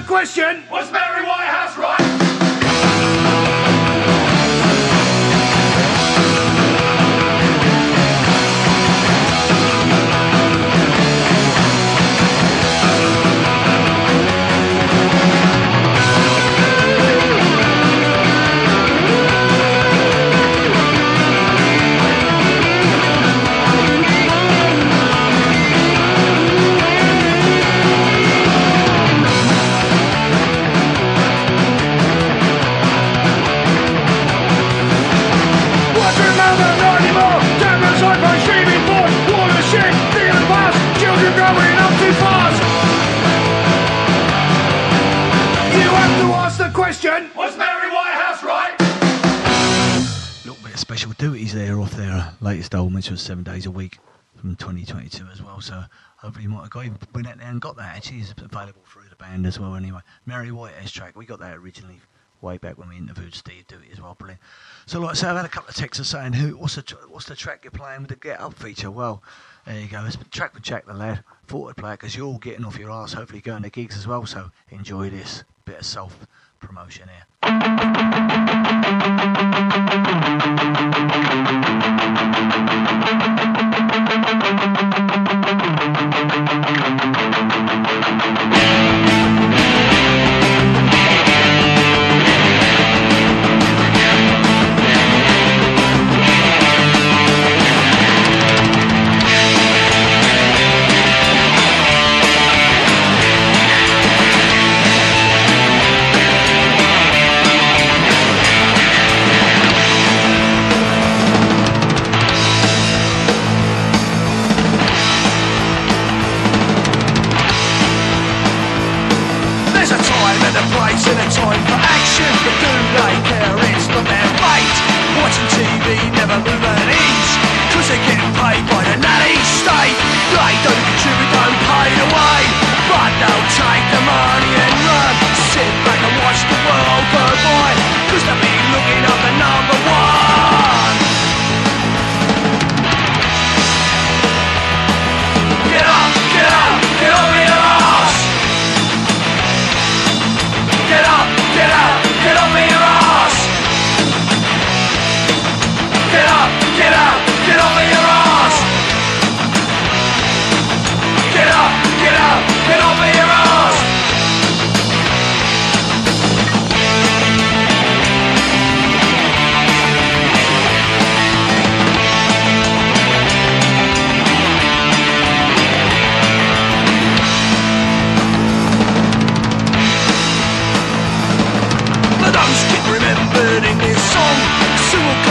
the question. What's Mary White? Latest album, which was seven days a week from 2022 as well. So hopefully you might have got even went out there and got that. Actually, it's available through the band as well. Anyway, Mary Whitehouse track, we got that originally way back when we interviewed Steve Duty as well. Brilliant. So like I say, I've had a couple of texts saying, "Who? What's the what's the track you're playing with the Get Up feature?" Well, there you go. It's track with Jack the lad. Thought I'd play because you're all getting off your ass. Hopefully going to gigs as well. So enjoy this bit of self promotion here.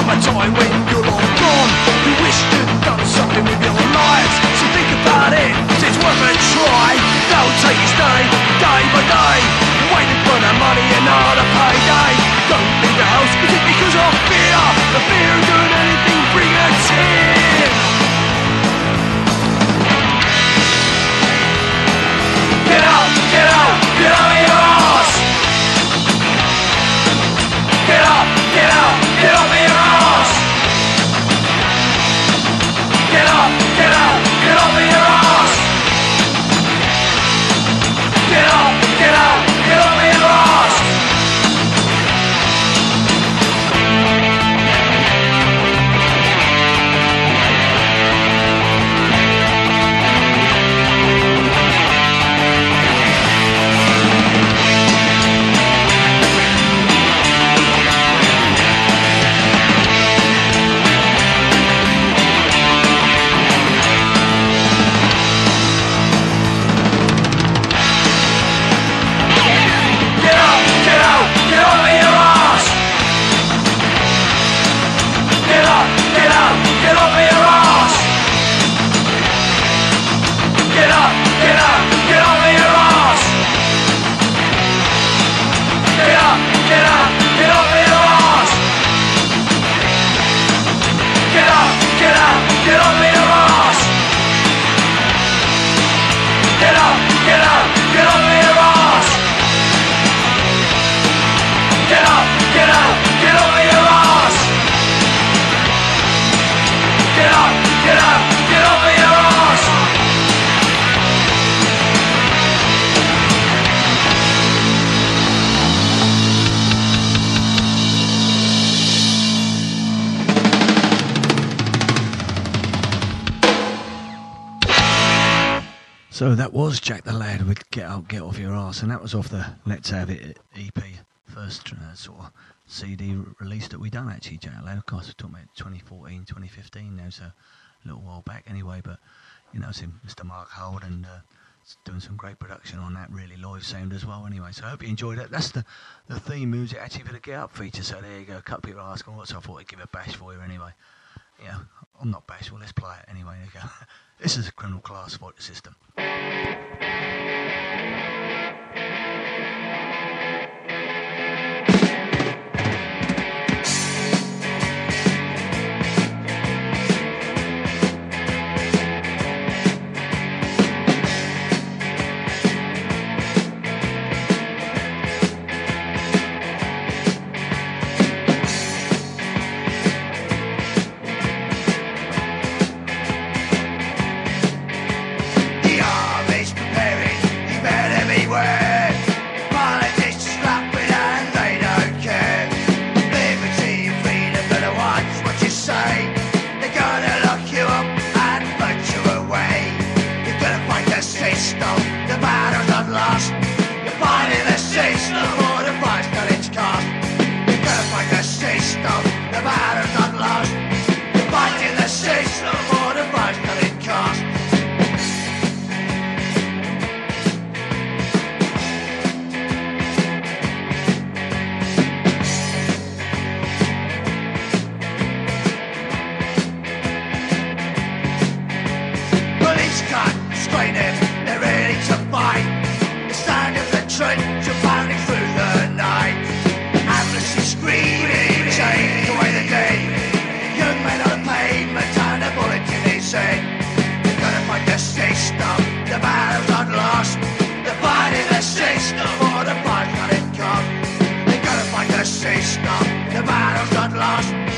Will come time when you're all gone. You wish you'd done something with your lives. So think about it, it's worth a try. They'll take each day, day by day. Waiting for the money and not a payday. Don't leave the house, because of fear? The fear of doing anything, bring a tear. That was Jack the Lad with Get Up, Get Off Your Ass, and that was off the Let's Have It EP, first uh, sort of CD re- release that we done actually, Jack the Lad. Of course, we're talking about 2014, 2015 now, so a little while back anyway, but you know, it's Mr. Mark Hold, and uh, doing some great production on that, really live sound as well anyway. So I hope you enjoyed it. That's the, the theme music actually for the Get Up feature, so there you go. A couple people asking what, so I thought I'd give a bash for you anyway. Yeah, I'm not bashful, let's play it anyway. There you go. (laughs) this is a criminal class fighter system. The sound of the trench are pounding through the night. Amnesty screaming, take away the day. Young men on the pavement and a bullet in his head. Gonna fight the system, the battle's not lost. The system for the. They're gonna fight the system, the battle's not lost.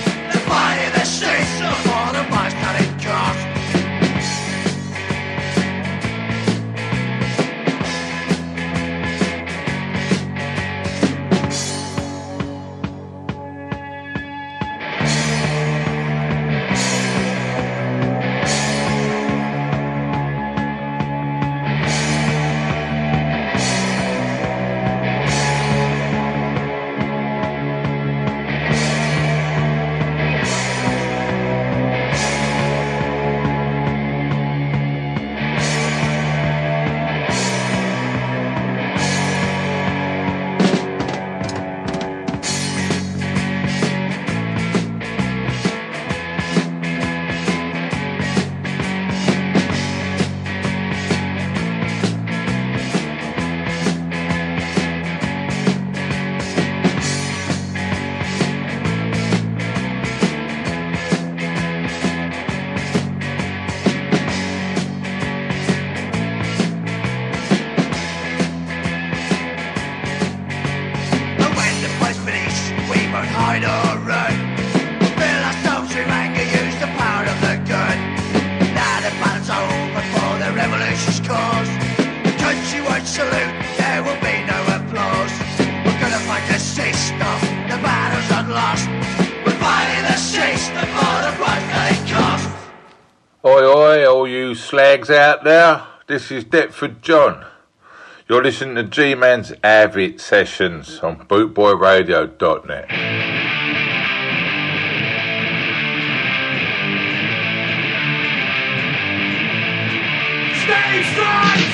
Slags out there. This is Deptford John. You're listening to G Man's Avid Sessions on bootboyradio.net. Stay strong!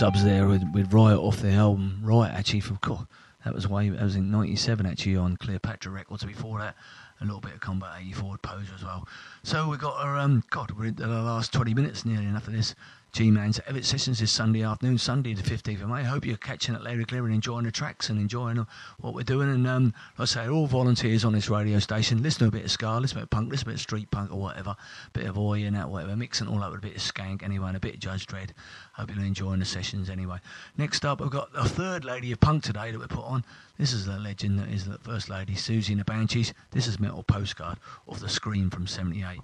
Subs there with, with Riot off the album Riot actually from God, that was way that was in '97 actually on Cleopatra Records. Before that, a little bit of Combat '84 Poser as well. So we got our um God, we're in the last 20 minutes, nearly enough of this. G-Man's Avid Sessions is Sunday afternoon, Sunday the 15th of May. I hope you're catching it Larry Clear and enjoying the tracks and enjoying what we're doing. And um, like I say, all volunteers on this radio station. Listen to a bit of ska, listen to a bit of punk, listen to a bit of street punk or whatever. A bit of oi and that, whatever. Mixing all up with a bit of skank anyway and a bit of Judge Dread. Hope you're enjoying the sessions anyway. Next up, we've got a third lady of punk today that we put on. This is the legend that is the first lady, Siouxsie and the Banshees. This is Metal Postcard off the Scream from 78.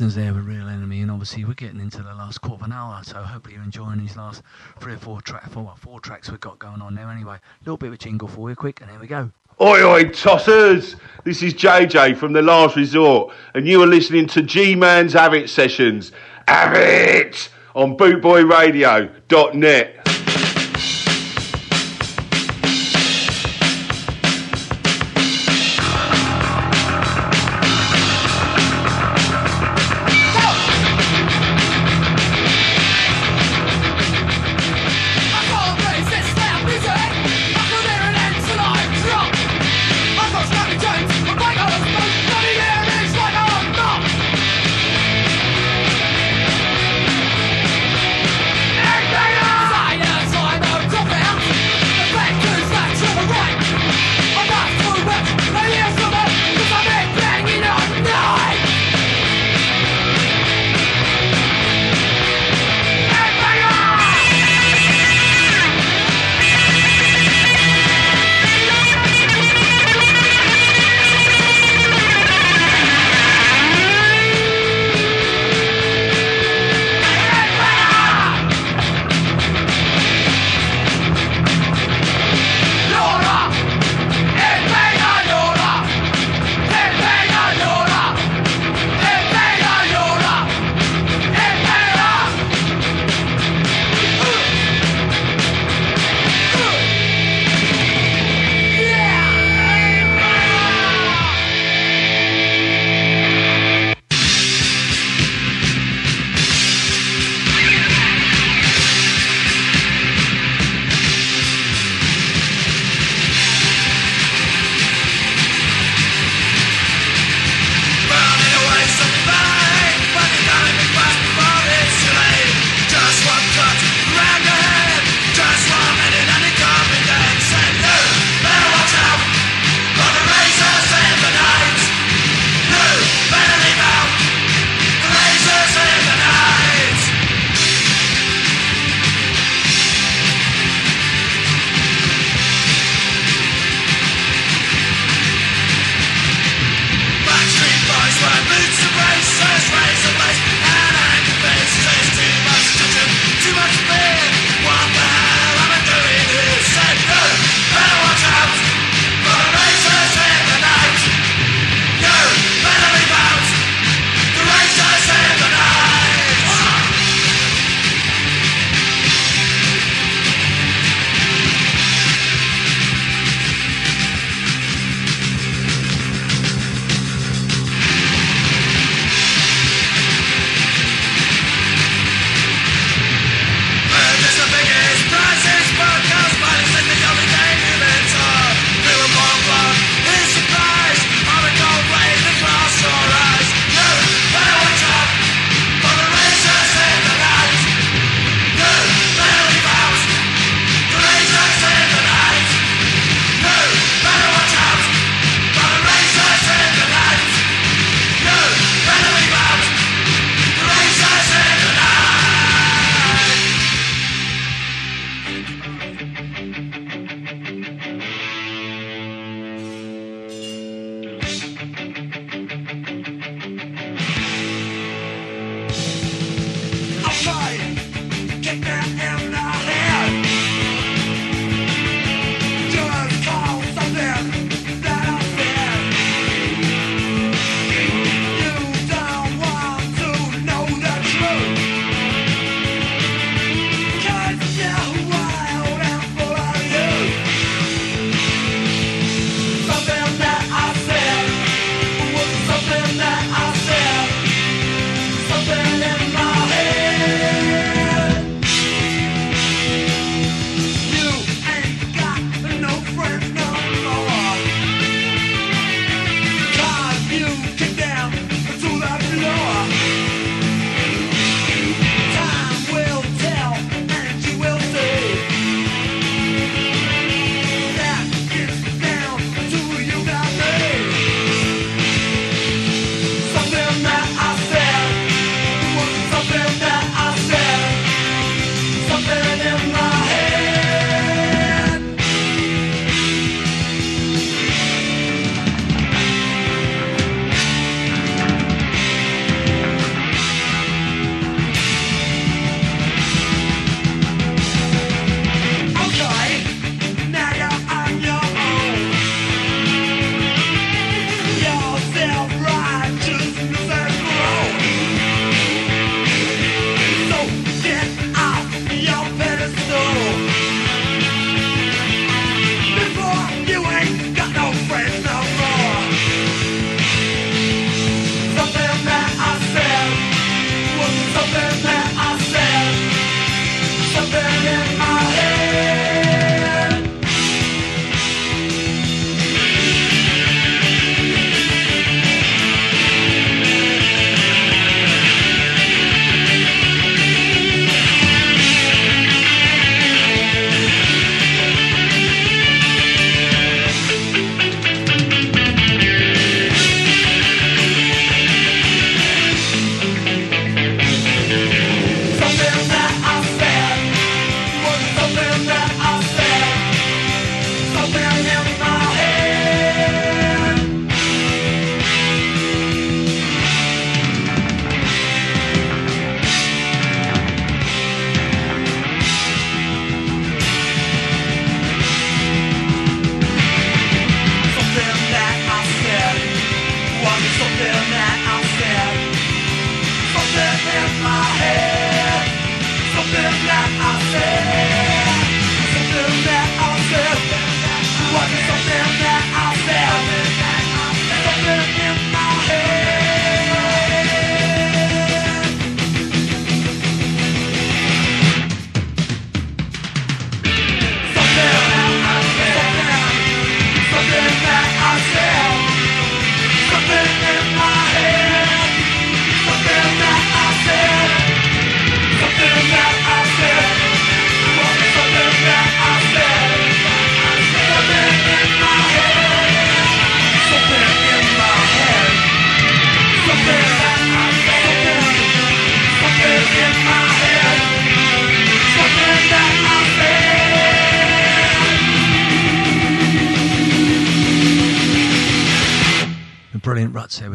Little bit of the there with Real Enemy, and obviously we're getting into the last quarter of an hour, so hopefully you're enjoying these last three or four tracks, four, well, four tracks we've got going on now anyway. A little bit of a jingle for you quick, and there we go. Oi, oi, tossers! This is JJ from The Last Resort, and you are listening to G Man's Have Sessions. Have! On bootboyradio.net.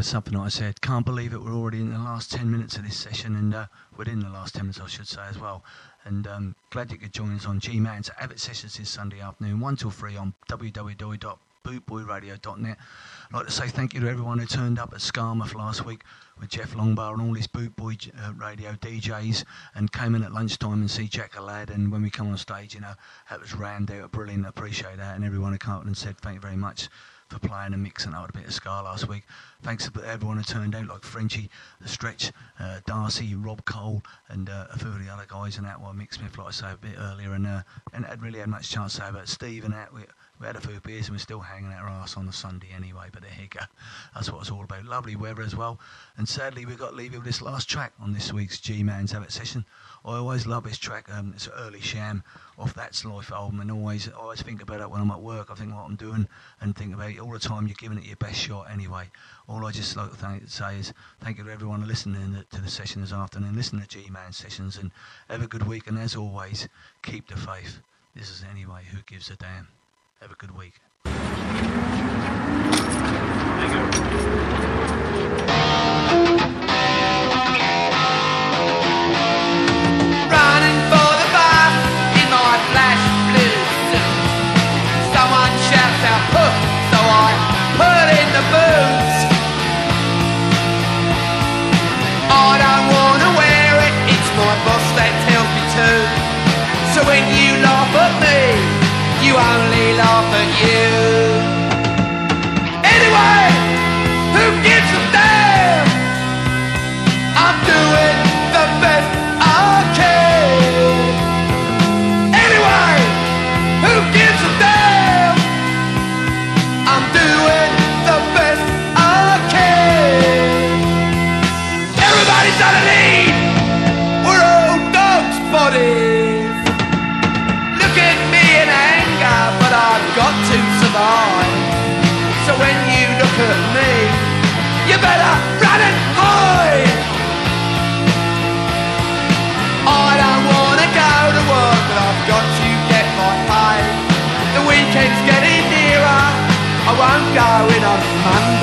something I said. Can't believe it. We're already in the last 10 minutes of this session, and uh, within the last 10 minutes, I should say as well. And um, glad you could join us on G Man's Avid Sessions this Sunday afternoon, 1 till 3 on www.bootboyradio.net. I'd like to say thank you to everyone who turned up at Skamouth last week with Jeff Longbar and all his Bootboy uh, radio DJs and came in at lunchtime and see Jack Lad. And when we come on stage, you know, that was round out, brilliant. Appreciate that. And everyone who came up and said thank you very much for playing and mixing out a bit of ska last week. Thanks to everyone who turned out, like Frenchie, The Stretch, uh, Darcy, Rob Cole, and uh, a few of the other guys and that. Well, Mick Smith, like I say a bit earlier, and uh, and had really had much chance to say about Steve and that. We, we had a few beers and we're still hanging our ass on the Sunday anyway, but there you go. That's what it's all about. Lovely weather as well. And sadly, we've got to leave you with this last track on this week's G Man's Avid session. I always love this track. Um, it's early sham off That's Life album, and always I always think about it when I'm at work. I think what I'm doing and think about it all the time. You're giving it your best shot anyway. All I just like to thank, say is thank you to everyone listening to the session this afternoon. Listen to G Man sessions and have a good week. And as always, keep the faith. This is anyway. Who gives a damn? Have a good week. Running for the I won't go in on Monday.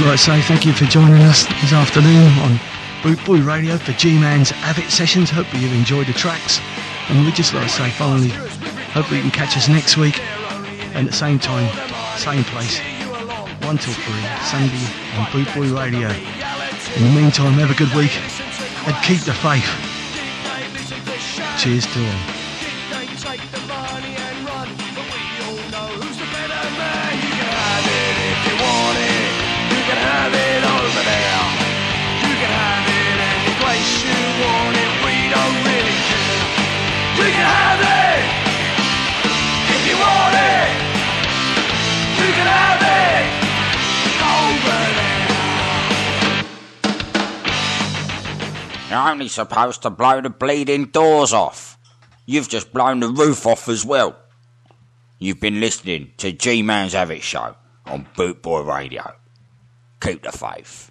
Just like to say thank you for joining us this afternoon on Boot Boy Radio for G-Man's Avid Sessions. Hopefully you've enjoyed the tracks. And we'd just like to say finally, hopefully you can catch us next week and at the same time, same place, 1 till 3, Sunday on Boot Boy Radio. In the meantime, have a good week and keep the faith. Cheers to all. Only supposed to blow the bleeding doors off. You've just blown the roof off as well. You've been listening to G Man's Have It Show on Bootboy Radio. Keep the faith.